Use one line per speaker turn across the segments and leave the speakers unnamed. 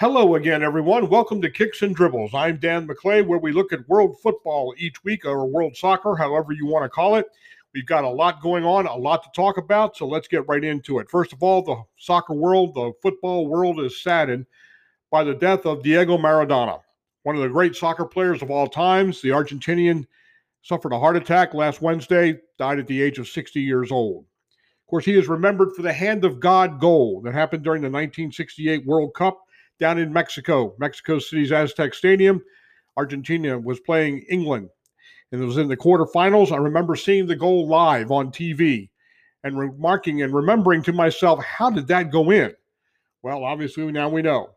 Hello again, everyone. Welcome to Kicks and Dribbles. I'm Dan McClay, where we look at world football each week, or world soccer, however you want to call it. We've got a lot going on, a lot to talk about, so let's get right into it. First of all, the soccer world, the football world is saddened by the death of Diego Maradona, one of the great soccer players of all times. The Argentinian suffered a heart attack last Wednesday, died at the age of 60 years old. Of course, he is remembered for the hand of God goal that happened during the 1968 World Cup down in Mexico, Mexico City's Aztec Stadium. Argentina was playing England, and it was in the quarterfinals. I remember seeing the goal live on TV and remarking and remembering to myself, how did that go in? Well, obviously, now we know.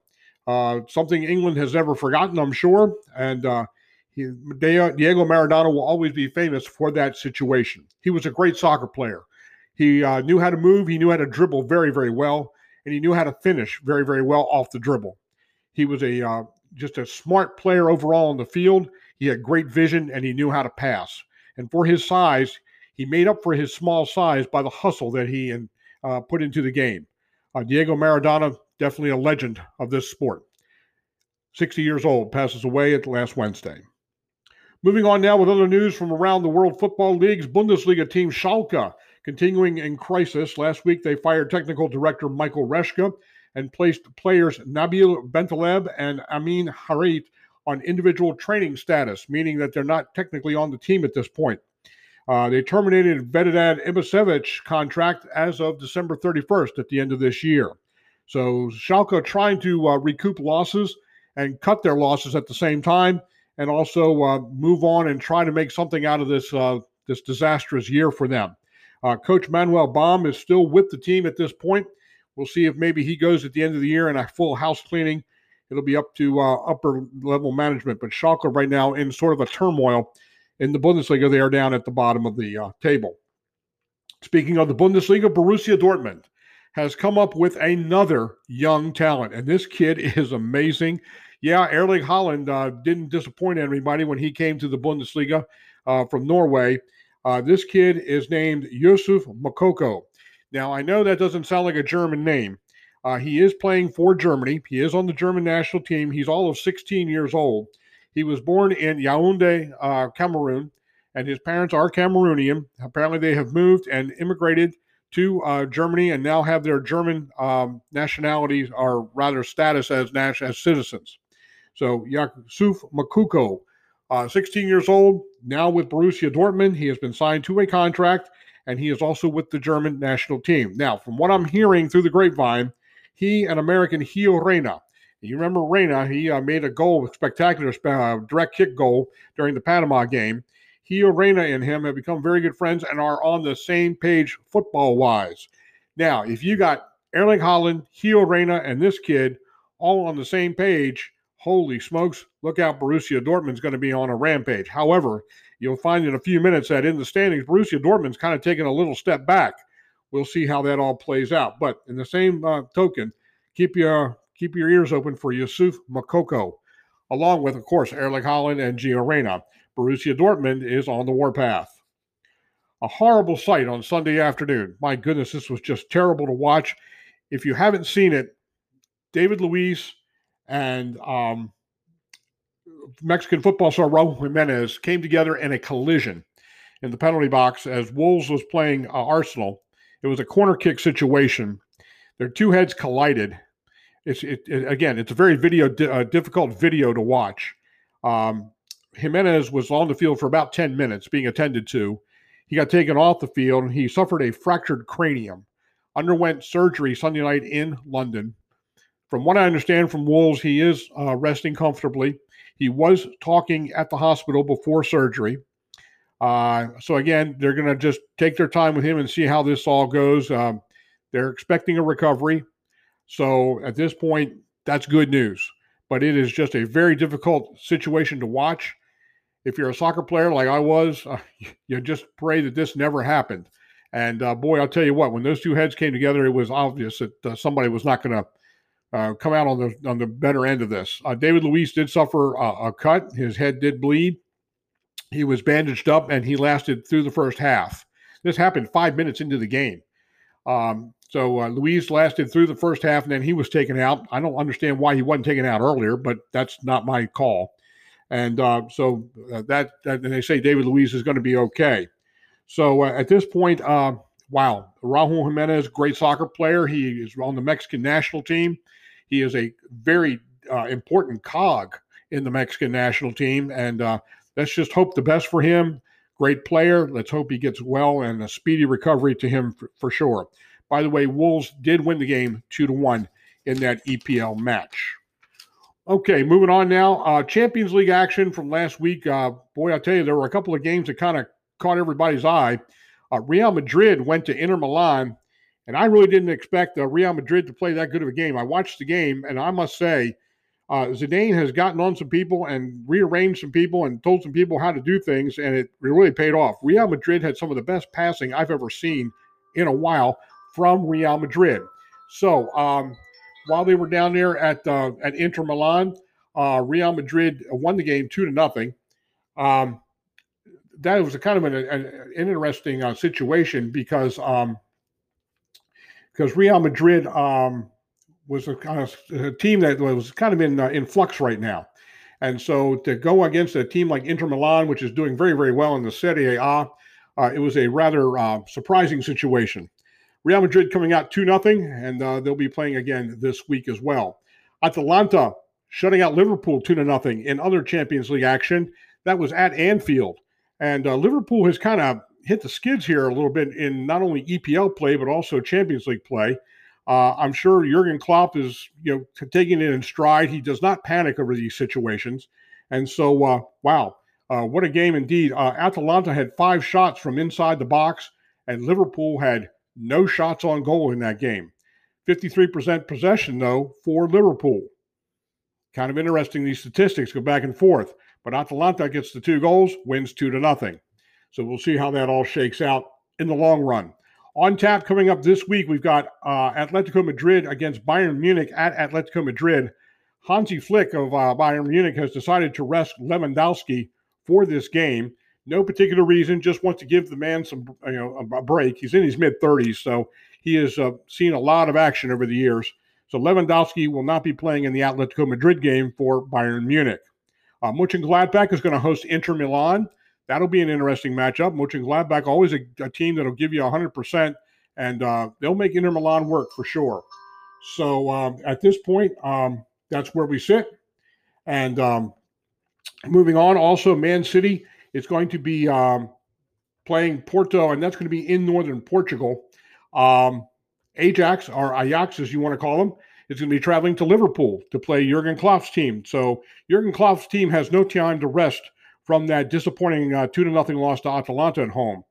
Uh, something England has never forgotten, I'm sure. And uh, he, Diego Maradona will always be famous for that situation. He was a great soccer player. He uh, knew how to move, he knew how to dribble very, very well and he knew how to finish very, very well off the dribble. He was a uh, just a smart player overall on the field. He had great vision and he knew how to pass. And for his size, he made up for his small size by the hustle that he uh, put into the game. Uh, Diego Maradona, definitely a legend of this sport. 60 years old, passes away at last Wednesday. Moving on now with other news from around the World Football League's Bundesliga team Schalke Continuing in crisis, last week they fired technical director Michael Reschke and placed players Nabil Bentaleb and Amin Harit on individual training status, meaning that they're not technically on the team at this point. Uh, they terminated Vedad Ibisevic contract as of December 31st at the end of this year. So Schalke trying to uh, recoup losses and cut their losses at the same time, and also uh, move on and try to make something out of this uh, this disastrous year for them. Uh, Coach Manuel Baum is still with the team at this point. We'll see if maybe he goes at the end of the year in a full house cleaning. It'll be up to uh, upper level management. But Schalke right now in sort of a turmoil in the Bundesliga. They are down at the bottom of the uh, table. Speaking of the Bundesliga, Borussia Dortmund has come up with another young talent, and this kid is amazing. Yeah, Erling Haaland uh, didn't disappoint anybody when he came to the Bundesliga uh, from Norway. Uh, this kid is named Yusuf Moukoko. Now, I know that doesn't sound like a German name. Uh, he is playing for Germany. He is on the German national team. He's all of 16 years old. He was born in Yaoundé, uh, Cameroon, and his parents are Cameroonian. Apparently, they have moved and immigrated to uh, Germany and now have their German um, nationality or rather status as, as citizens. So, Yusuf Moukoko uh, 16 years old, now with Borussia Dortmund. He has been signed to a contract, and he is also with the German national team. Now, from what I'm hearing through the grapevine, he and American Gio Reyna. You remember Reyna? He uh, made a goal, a spectacular uh, direct kick goal during the Panama game. Gio Reyna and him have become very good friends and are on the same page football wise. Now, if you got Erling Haaland, Gio Reyna, and this kid all on the same page, holy smokes, look out, Borussia Dortmund's going to be on a rampage. However, you'll find in a few minutes that in the standings, Borussia Dortmund's kind of taking a little step back. We'll see how that all plays out. But in the same uh, token, keep your keep your ears open for Yusuf Moukoko, along with, of course, Erling Haaland and Gio Reyna. Borussia Dortmund is on the warpath. A horrible sight on Sunday afternoon. My goodness, this was just terrible to watch. If you haven't seen it, David Luiz and um, Mexican football star Raul Jimenez came together in a collision in the penalty box as Wolves was playing uh, Arsenal. It was a corner kick situation. Their two heads collided. It's it, it, again, it's a very video uh, difficult video to watch. Um, Jimenez was on the field for about 10 minutes being attended to. He got taken off the field and he suffered a fractured cranium. Underwent surgery Sunday night in London. From what I understand from Wolves, he is uh, resting comfortably. He was talking at the hospital before surgery. Uh, so again, they're going to just take their time with him and see how this all goes. Um, they're expecting a recovery. So at this point, that's good news. But it is just a very difficult situation to watch. If you're a soccer player like I was, uh, you just pray that this never happened. And uh, boy, I'll tell you what, when those two heads came together, it was obvious that uh, somebody was not going to uh, come out on the on the better end of this. Uh, David Luiz did suffer a, a, cut; his head did bleed. He was bandaged up, and he lasted through the first half. This happened five minutes into the game. Um, So uh, Luiz lasted through the first half, and then he was taken out. I don't understand why he wasn't taken out earlier, but that's not my call. And uh, so uh, that, that, and they say David Luiz is going to be okay. So uh, at this point, uh, wow, Raul Jimenez, great soccer player. He is on the Mexican national team. He is a very uh, important cog in the Mexican national team, and let's just hope the best for him. Great player. Let's hope he gets well and a speedy recovery to him for, for sure. By the way, Wolves did win the game two to one in that EPL match. Okay, moving on now. Uh, Champions League action from last week. Uh, boy, I tell you, there were a couple of games that kind of caught everybody's eye. Uh, Real Madrid went to Inter Milan, and I really didn't expect uh, Real Madrid to play that good of a game. I watched the game, and I must say, uh, Zidane has gotten on some people and rearranged some people and told some people how to do things, and it really paid off. Real Madrid had some of the best passing I've ever seen in a while from Real Madrid. So um, while they were down there at uh, at Inter Milan, uh, Real Madrid won the game two to nothing. Um, that was kind of an, an, an interesting uh, situation because um, because Real Madrid um, was a, kind of, a team that was kind of in uh, in flux right now. And so to go against a team like Inter Milan, which is doing very, very well in the Serie A, uh, it was a rather uh, surprising situation. Real Madrid coming out 2 0, and uh, they'll be playing again this week as well. Atalanta shutting out Liverpool 2 0 in other Champions League action. That was at Anfield. And uh, Liverpool has kind of hit the skids here a little bit in not only EPL play, but also Champions League play. Uh, I'm sure Jurgen Klopp is, you know, taking it in stride. He does not panic over these situations, and so, uh, wow, uh, what a game indeed! Uh, Atalanta had five shots from inside the box, and Liverpool had no shots on goal in that game. 53% possession, though, for Liverpool. Kind of interesting, these statistics go back and forth. But Atalanta gets the two goals, wins two to nothing. So we'll see how that all shakes out in the long run. On tap coming up this week, we've got uh, Atletico Madrid against Bayern Munich at Atletico Madrid. Hansi Flick of uh, Bayern Munich has decided to rest Lewandowski for this game. No particular reason, just wants to give the man some, you know, a break. He's in his mid 30s, so he has uh, seen a lot of action over the years. So Lewandowski will not be playing in the Atletico Madrid game for Bayern Munich. Uh, Mönchengladbach is going to host Inter Milan. That'll be an interesting matchup. Mönchengladbach always a, a team that'll give you 100%, and uh, they'll make Inter Milan work for sure. So um, at this point, um, that's where we sit. And um, moving on, also Man City is going to be um, playing Porto, and that's going to be in northern Portugal. Um, Ajax, or Ajax as you want to call them, is going to be traveling to Liverpool to play Jurgen Klopp's team. So Jurgen Klopp's team has no time to rest from that disappointing uh, two to nothing loss to Atalanta at home.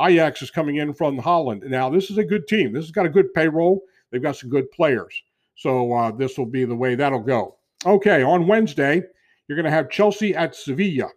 Ajax is coming in from Holland. Now this is a good team. This has got a good payroll. They've got some good players. So uh, this will be the way that'll go. Okay, on Wednesday, you're going to have Chelsea at Sevilla.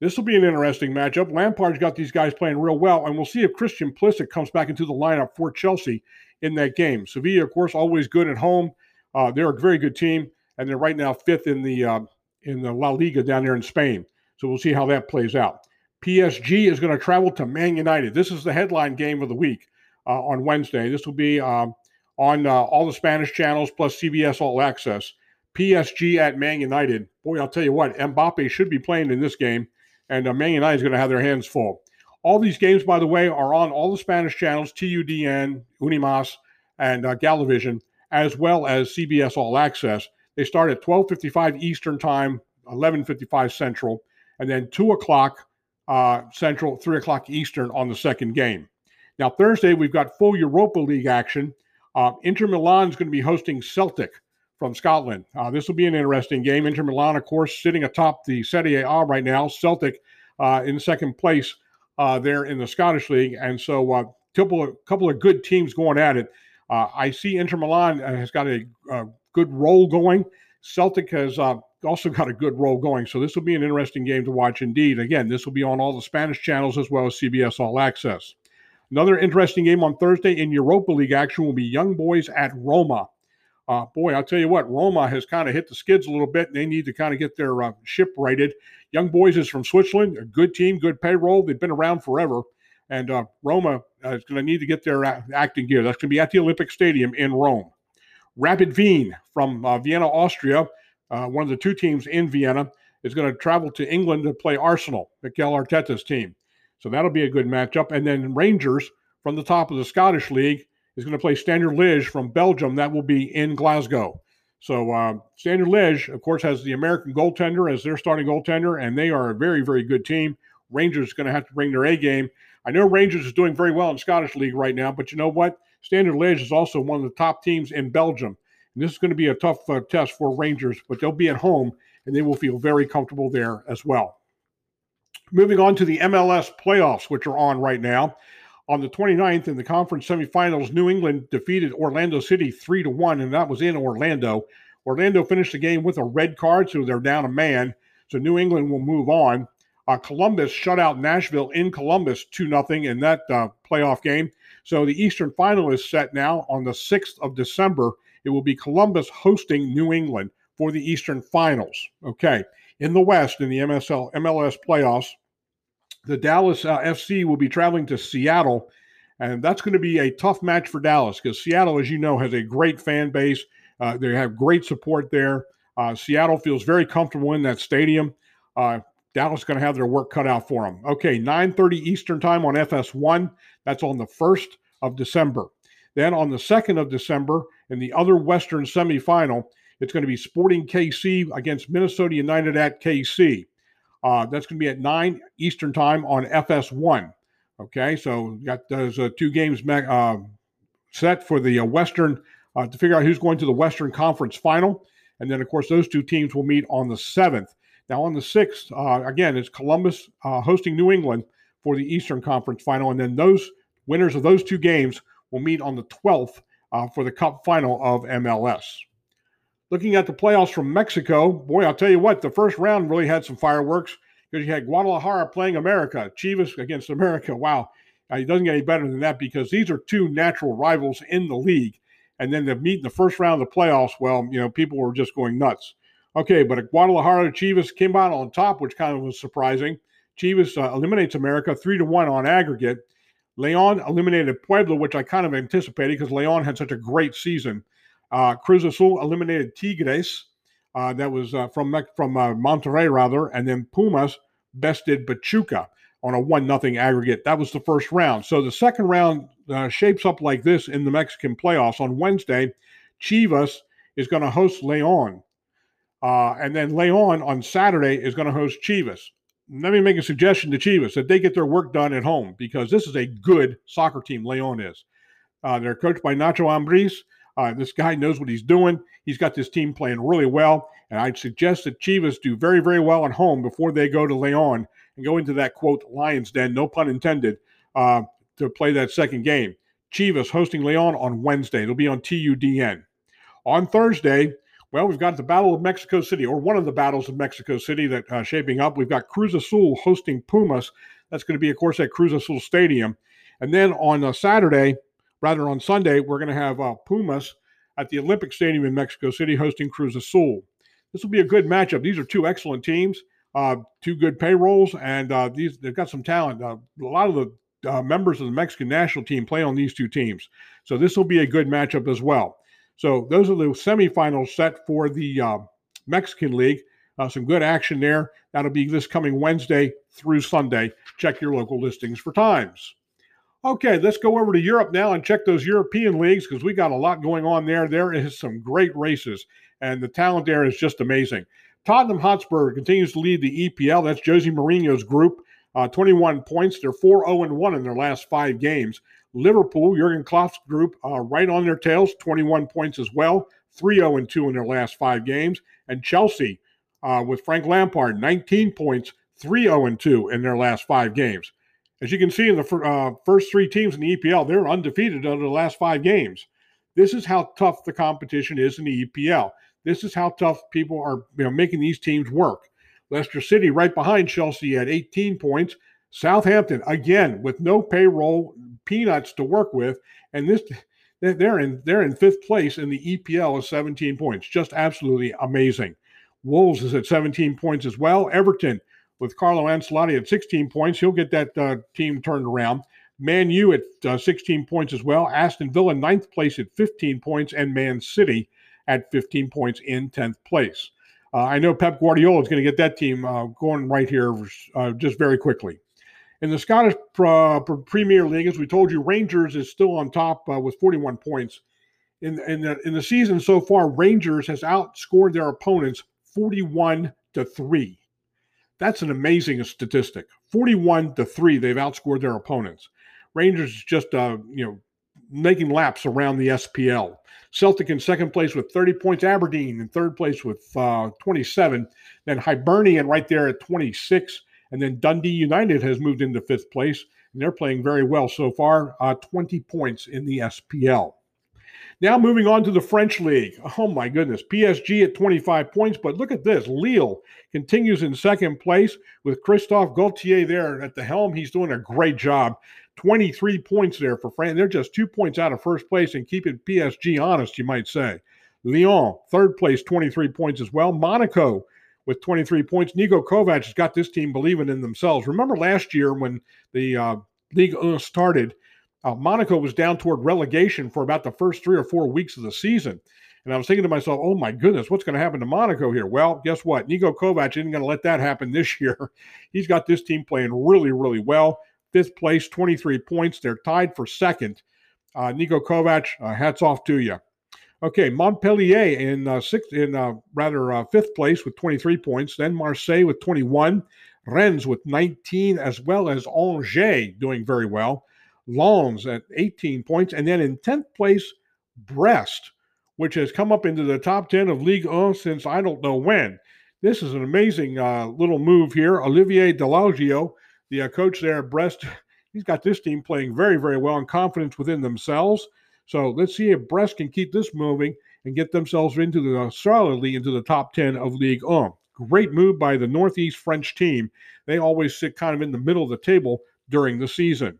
This will be an interesting matchup. Lampard's got these guys playing real well, and we'll see if Christian Pulisic comes back into the lineup for Chelsea in that game. Sevilla, of course, always good at home. Uh, they're a very good team, and they're right now fifth in the uh, in the La Liga down there in Spain. So we'll see how that plays out. PSG is going to travel to Man United. This is the headline game of the week uh, on Wednesday. This will be um, on uh, all the Spanish channels plus CBS All Access. PSG at Man United. Boy, I'll tell you what, Mbappe should be playing in this game and uh, Man United is going to have their hands full. All these games, by the way, are on all the Spanish channels, TUDN, Unimas, and uh, Galavision, as well as CBS All Access. They start at 12:55 Eastern Time, 11:55 Central, and then two o'clock uh, Central, three o'clock Eastern on the second game. Now Thursday we've got full Europa League action. Uh, Inter Milan is going to be hosting Celtic from Scotland. Uh, this will be an interesting game. Inter Milan, of course, sitting atop the Serie A right now. Celtic uh, in second place uh, there in the Scottish League, and so a uh, couple of couple of good teams going at it. I see Inter Milan has got a, a good roll going. Celtic has also got a good roll going. So this will be an interesting game to watch indeed. Again, this will be on all the Spanish channels as well as CBS All Access. Another interesting game on Thursday in Europa League action will be Young Boys at Roma. Uh, boy, I'll tell you what, Roma has kind of hit the skids a little bit. And they need to kind of get their uh, ship righted. Young Boys is from Switzerland, a good team, good payroll. They've been around forever. And uh, Roma uh, is going to need to get their acting gear. That's going to be at the Olympic Stadium in Rome. Rapid Wien from uh, Vienna, Austria, uh, one of the two teams in Vienna, is going to travel to England to play Arsenal, Mikel Arteta's team. So that'll be a good matchup. And then Rangers from the top of the Scottish League is going to play Standard Liège from Belgium. That will be in Glasgow. So uh, Standard Liège, of course, has the American goaltender as their starting goaltender, and they are a very, very good team. Rangers is going to have to bring their A game. I know Rangers is doing very well in Scottish League right now, but you know what? Standard Liège is also one of the top teams in Belgium. And this is going to be a tough uh, test for Rangers, but they'll be at home and they will feel very comfortable there as well. Moving on to the MLS playoffs, which are on right now. On the 29th in the conference semifinals, New England defeated Orlando City 3 to 1, and that was in Orlando. Orlando finished the game with a red card, so they're down a man. So New England will move on. Uh, Columbus shut out Nashville in Columbus 2 0 in that uh, playoff game. So the Eastern final is set now on the 6th of December. It will be Columbus hosting New England for the Eastern finals. Okay. In the West, in the MSL MLS playoffs, the Dallas uh, FC will be traveling to Seattle. And that's going to be a tough match for Dallas because Seattle, as you know, has a great fan base. Uh, they have great support there. Uh, Seattle feels very comfortable in that stadium. Uh, Dallas is going to have their work cut out for them. Okay, 9:30 Eastern Time on FS1. That's on the 1st of December. Then on the 2nd of December, in the other Western semifinal, it's going to be Sporting KC against Minnesota United at KC. Uh, that's going to be at 9 Eastern Time on FS1. Okay, so got those uh, two games uh, set for the uh, Western uh, to figure out who's going to the Western Conference final. And then, of course, those two teams will meet on the 7th. Now, on the 6th, uh, again, it's Columbus hosting New England for the Eastern Conference final. And then those winners of those two games will meet on the 12th for the Cup final of MLS. Looking at the playoffs from Mexico, boy, I'll tell you what, the first round really had some fireworks because you had Guadalajara playing America, Chivas against America. Wow, uh, it doesn't get any better than that because these are two natural rivals in the league. And then to meet in the first round of the playoffs, well, you know, people were just going nuts. Okay, but Guadalajara Chivas came out on top, which kind of was surprising. Chivas uh, eliminates America three to one on aggregate. Leon eliminated Puebla, which I kind of anticipated because Leon had such a great season. Uh, Cruz Azul eliminated Tigres. Uh, that was uh, from from uh, Monterrey rather, and then Pumas bested Pachuca on a one nothing aggregate. That was the first round. So the second round uh, shapes up like this in the Mexican playoffs. On Wednesday, Chivas is going to host Leon, uh, and then Leon on Saturday is going to host Chivas. Let me make a suggestion to Chivas that they get their work done at home because this is a good soccer team. Leon is. Uh, they're coached by Nacho Ambriz. Uh, this guy knows what he's doing. He's got this team playing really well. And I'd suggest that Chivas do very, very well at home before they go to Leon and go into that quote Lions Den, no pun intended, uh, to play that second game. Chivas hosting Leon on Wednesday. It'll be on TUDN. On Thursday, well, we've got the Battle of Mexico City, or one of the battles of Mexico City that uh, shaping up. We've got Cruz Azul hosting Pumas. That's going to be, of course, at Cruz Azul Stadium. And then on uh, Saturday, Rather, on Sunday, we're going to have uh, Pumas at the Olympic Stadium in Mexico City hosting Cruz Azul. This will be a good matchup. These are two excellent teams, uh, two good payrolls, and uh, these they've got some talent. Uh, a lot of the uh, members of the Mexican national team play on these two teams, so this will be a good matchup as well. So those are the semifinals set for the uh, Mexican League. some good action there. That'll be this coming Wednesday through Sunday. Check your local listings for times. Okay, let's go over to Europe now and check those European leagues because we got a lot going on there. There is some great races, and the talent there is just amazing. Tottenham Hotspur continues to lead the EPL. That's Jose Mourinho's group, uh, 21 points. They're 4 0 1 in their last five games. Liverpool, Jurgen Klopp's group, uh, right on their tails, 21 points as well, 3 0 2 in their last five games. And Chelsea, uh, with Frank Lampard, 19 points, 3 0 2 in their last five games. As you can see in the uh, first three teams in the EPL, they're undefeated over the last five games. This is how tough the competition is in the EPL. This is how tough people are you know, making these teams work. Leicester City right behind Chelsea at 18 points. Southampton again with no payroll, peanuts to work with, and this they're in they're in fifth place in the EPL with 17 points. Just absolutely amazing. Wolves is at 17 points as well. Everton with Carlo Ancelotti at 16 points. He'll get that uh, team turned around. Man U at uh, 16 points as well. Aston Villa ninth place at 15 points, and Man City at 15 points in 10th place. Uh, I know Pep Guardiola is going to get that team uh, going right here uh, just very quickly. In the Scottish Premier League, as we told you, Rangers is still on top uh, with 41 points. In, in, the, in the season so far, Rangers has outscored their opponents 41 to 3. That's an amazing statistic. 41 to 3, they've outscored their opponents. Rangers is just, uh, you know, making laps around the SPL. Celtic in second place with 30 points. Aberdeen in third place with uh, 27. Then Hibernian right there at 26. And then Dundee United has moved into fifth place. And they're playing very well so far, uh, 20 points in the SPL. Now moving on to the French league. Oh my goodness, PSG at 25 points, but look at this. Lille continues in second place with Christophe Galtier there at the helm. He's doing a great job. 23 points there for France. They're just two points out of first place and keeping PSG honest, you might say. Lyon, third place, 23 points as well. Monaco with 23 points. Niko Kovac has got this team believing in themselves. Remember last year when the uh, league started, uh, Monaco was down toward relegation for about the first three or four weeks of the season. And I was thinking to myself, oh my goodness, what's going to happen to Monaco here? Well, guess what? Niko Kovac isn't going to let that happen this year. He's got this team playing really, really well fifth place, 23 points. They're tied for second. Uh, Niko Kovac, uh, hats off to you. Okay, Montpellier in uh, sixth, in uh, rather uh, fifth place with 23 points. Then Marseille with 21, Rennes with 19, as well as Angers doing very well. Lens at 18 points, and then in 10th place, Brest, which has come up into the top 10 of Ligue 1 since I don't know when. This is an amazing uh, little move here. Olivier Dall'Oglio the uh, coach there at Brest, he's got this team playing very, very well and confidence within themselves. So let's see if Brest can keep this moving and get themselves into the uh, solidly into the top 10 of League 1. Great move by the Northeast French team. They always sit kind of in the middle of the table during the season.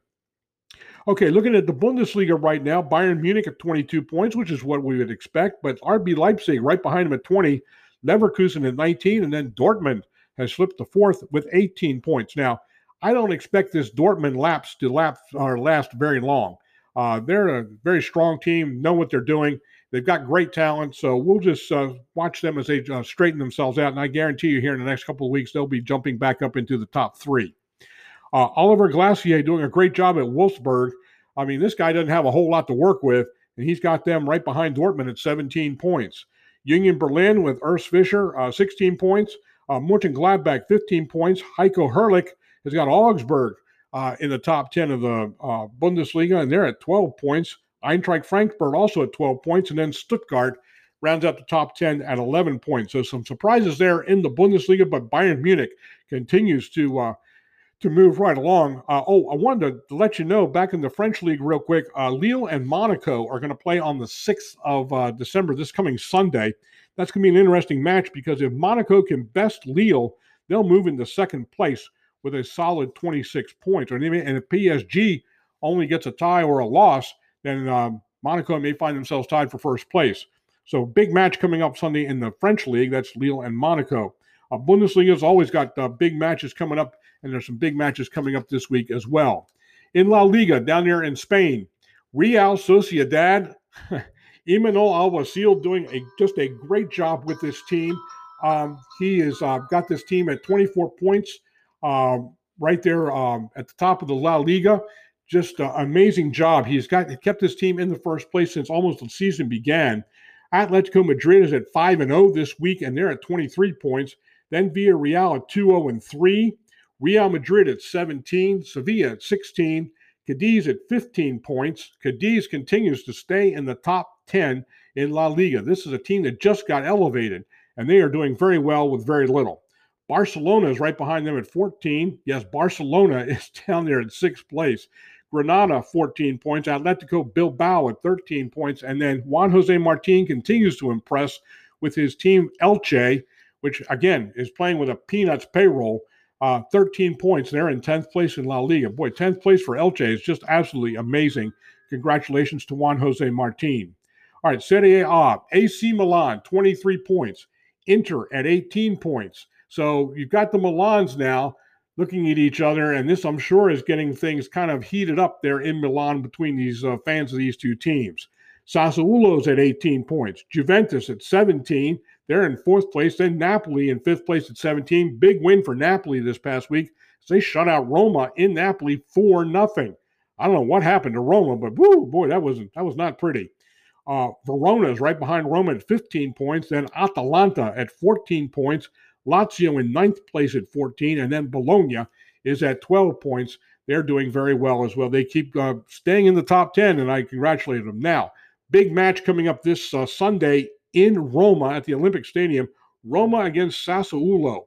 Okay, looking at the Bundesliga right now, Bayern Munich at 22 points, which is what we would expect, but RB Leipzig right behind them at 20, Leverkusen at 19, and then Dortmund has slipped to fourth with 18 points. Now, I don't expect this Dortmund lapse to lapse or last very long. Uh, they're a very strong team, know what they're doing. They've got great talent, so we'll just uh, watch them as they uh, straighten themselves out. And I guarantee you, here in the next couple of weeks, they'll be jumping back up into the top three. Uh, Oliver Glasner doing a great job at Wolfsburg. I mean, this guy doesn't have a whole lot to work with, and he's got them right behind Dortmund at 17 points. Union Berlin with Urs Fischer, uh, 16 points. Uh, Mönchengladbach, 15 points. Heiko Herrlich has got Augsburg uh, in the top 10 of the uh, Bundesliga, and they're at 12 points. Eintracht Frankfurt also at 12 points, and then Stuttgart rounds out the top 10 at 11 points. So some surprises there in the Bundesliga, but Bayern Munich continues to uh, to move right along. Uh, oh, I wanted to let you know back in the French league, real quick. Uh, Lille and Monaco are going to play on the 6th of uh, December, this coming Sunday. That's going to be an interesting match because if Monaco can best Lille, they'll move into second place with a solid 26 points. And if PSG only gets a tie or a loss, then um, Monaco may find themselves tied for first place. So big match coming up Sunday in the French league. That's Lille and Monaco. Uh, Bundesliga's always got uh, big matches coming up, and there's some big matches coming up this week as well. In La Liga, down there in Spain, Real Sociedad, Imanol Alguacil doing a just a great job with this team. Um, he has uh, got this team at 24 points um, right there um, at the top of the La Liga. Just an amazing job. He's got he kept his team in the first place since almost the season began. Atletico Madrid is at 5 and 0 this week, and they're at 23 points. Then Villarreal at 2 0 and 3. Real Madrid at 17. Sevilla at 16. Cadiz at 15 points. Cadiz continues to stay in the top 10 in La Liga. This is a team that just got elevated, and they are doing very well with very little. Barcelona is right behind them at 14. Yes, Barcelona is down there at sixth place. Granada, 14 points. Atletico Bilbao at 13 points. And then Juan Jose Martin continues to impress with his team Elche, which again is playing with a peanuts payroll. Uh, 13 points. They're in 10th place in La Liga. Boy, 10th place for Elche is just absolutely amazing. Congratulations to Juan Jose Martin. All right, Serie A. AC Milan, 23 points. Inter at 18 points. So you've got the Milans now. looking at each other. And this, I'm sure, is getting things kind of heated up there in Milan between these uh, fans of these two teams. Sassuolo's at 18 points, Juventus at 17. They're in fourth place. Then Napoli in fifth place at 17. Big win for Napoli this past week. They shut out Roma in Napoli for nothing. I don't know what happened to Roma, but whoo, boy, that wasn't that was not pretty. Uh, Verona is right behind Roma at 15 points. Then Atalanta at 14 points. Lazio in ninth place at 14, and then Bologna is at 12 points. They're doing very well as well. They keep uh, staying in the top 10, and I congratulate them. Now, big match coming up this uh, Sunday in Roma at the Olympic Stadium. Roma against Sassuolo.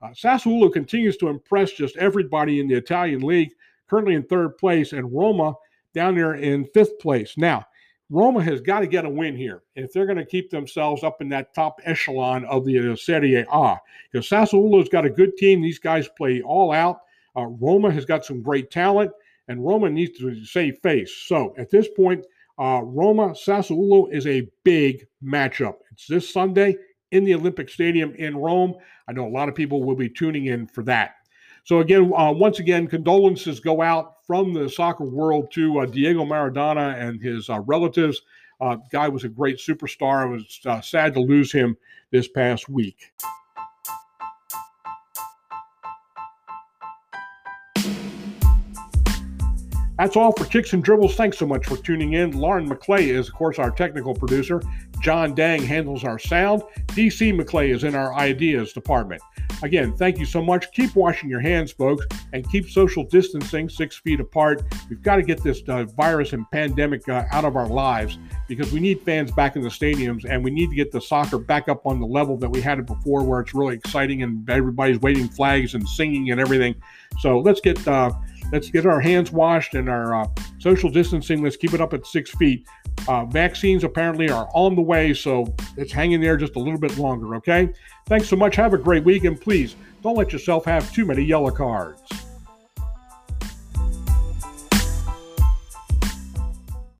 Uh, Sassuolo continues to impress just everybody in the Italian league, currently in third place, and Roma down there in fifth place. Now, Roma has got to get a win here if they're going to keep themselves up in that top echelon of the uh, Serie A. Because Sassuolo's got a good team. These guys play all out. Uh, Roma has got some great talent, and Roma needs to save face. So at this point, uh, Roma Sassuolo is a big matchup. It's this Sunday in the Olympic Stadium in Rome. I know a lot of people will be tuning in for that. So again, uh, once again, condolences go out from the soccer world to uh, Diego Maradona and his uh, relatives. Uh, guy was a great superstar. It was uh, sad to lose him this past week. That's all for Kicks and Dribbles. Thanks so much for tuning in. Lauren McClay is, of course, our technical producer. John Dang handles our sound. DC McClay is in our ideas department. Again, thank you so much. Keep washing your hands, folks, and keep social distancing six feet apart. We've got to get this uh, virus and pandemic uh, out of our lives because we need fans back in the stadiums and we need to get the soccer back up on the level that we had it before where it's really exciting and everybody's waving flags and singing and everything. So let's get. Uh, Let's get our hands washed and our uh, social distancing. Let's keep it up at six feet. Uh, vaccines apparently are on the way, so it's hanging there just a little bit longer, okay? Thanks so much. Have a great week, and please don't let yourself have too many yellow cards.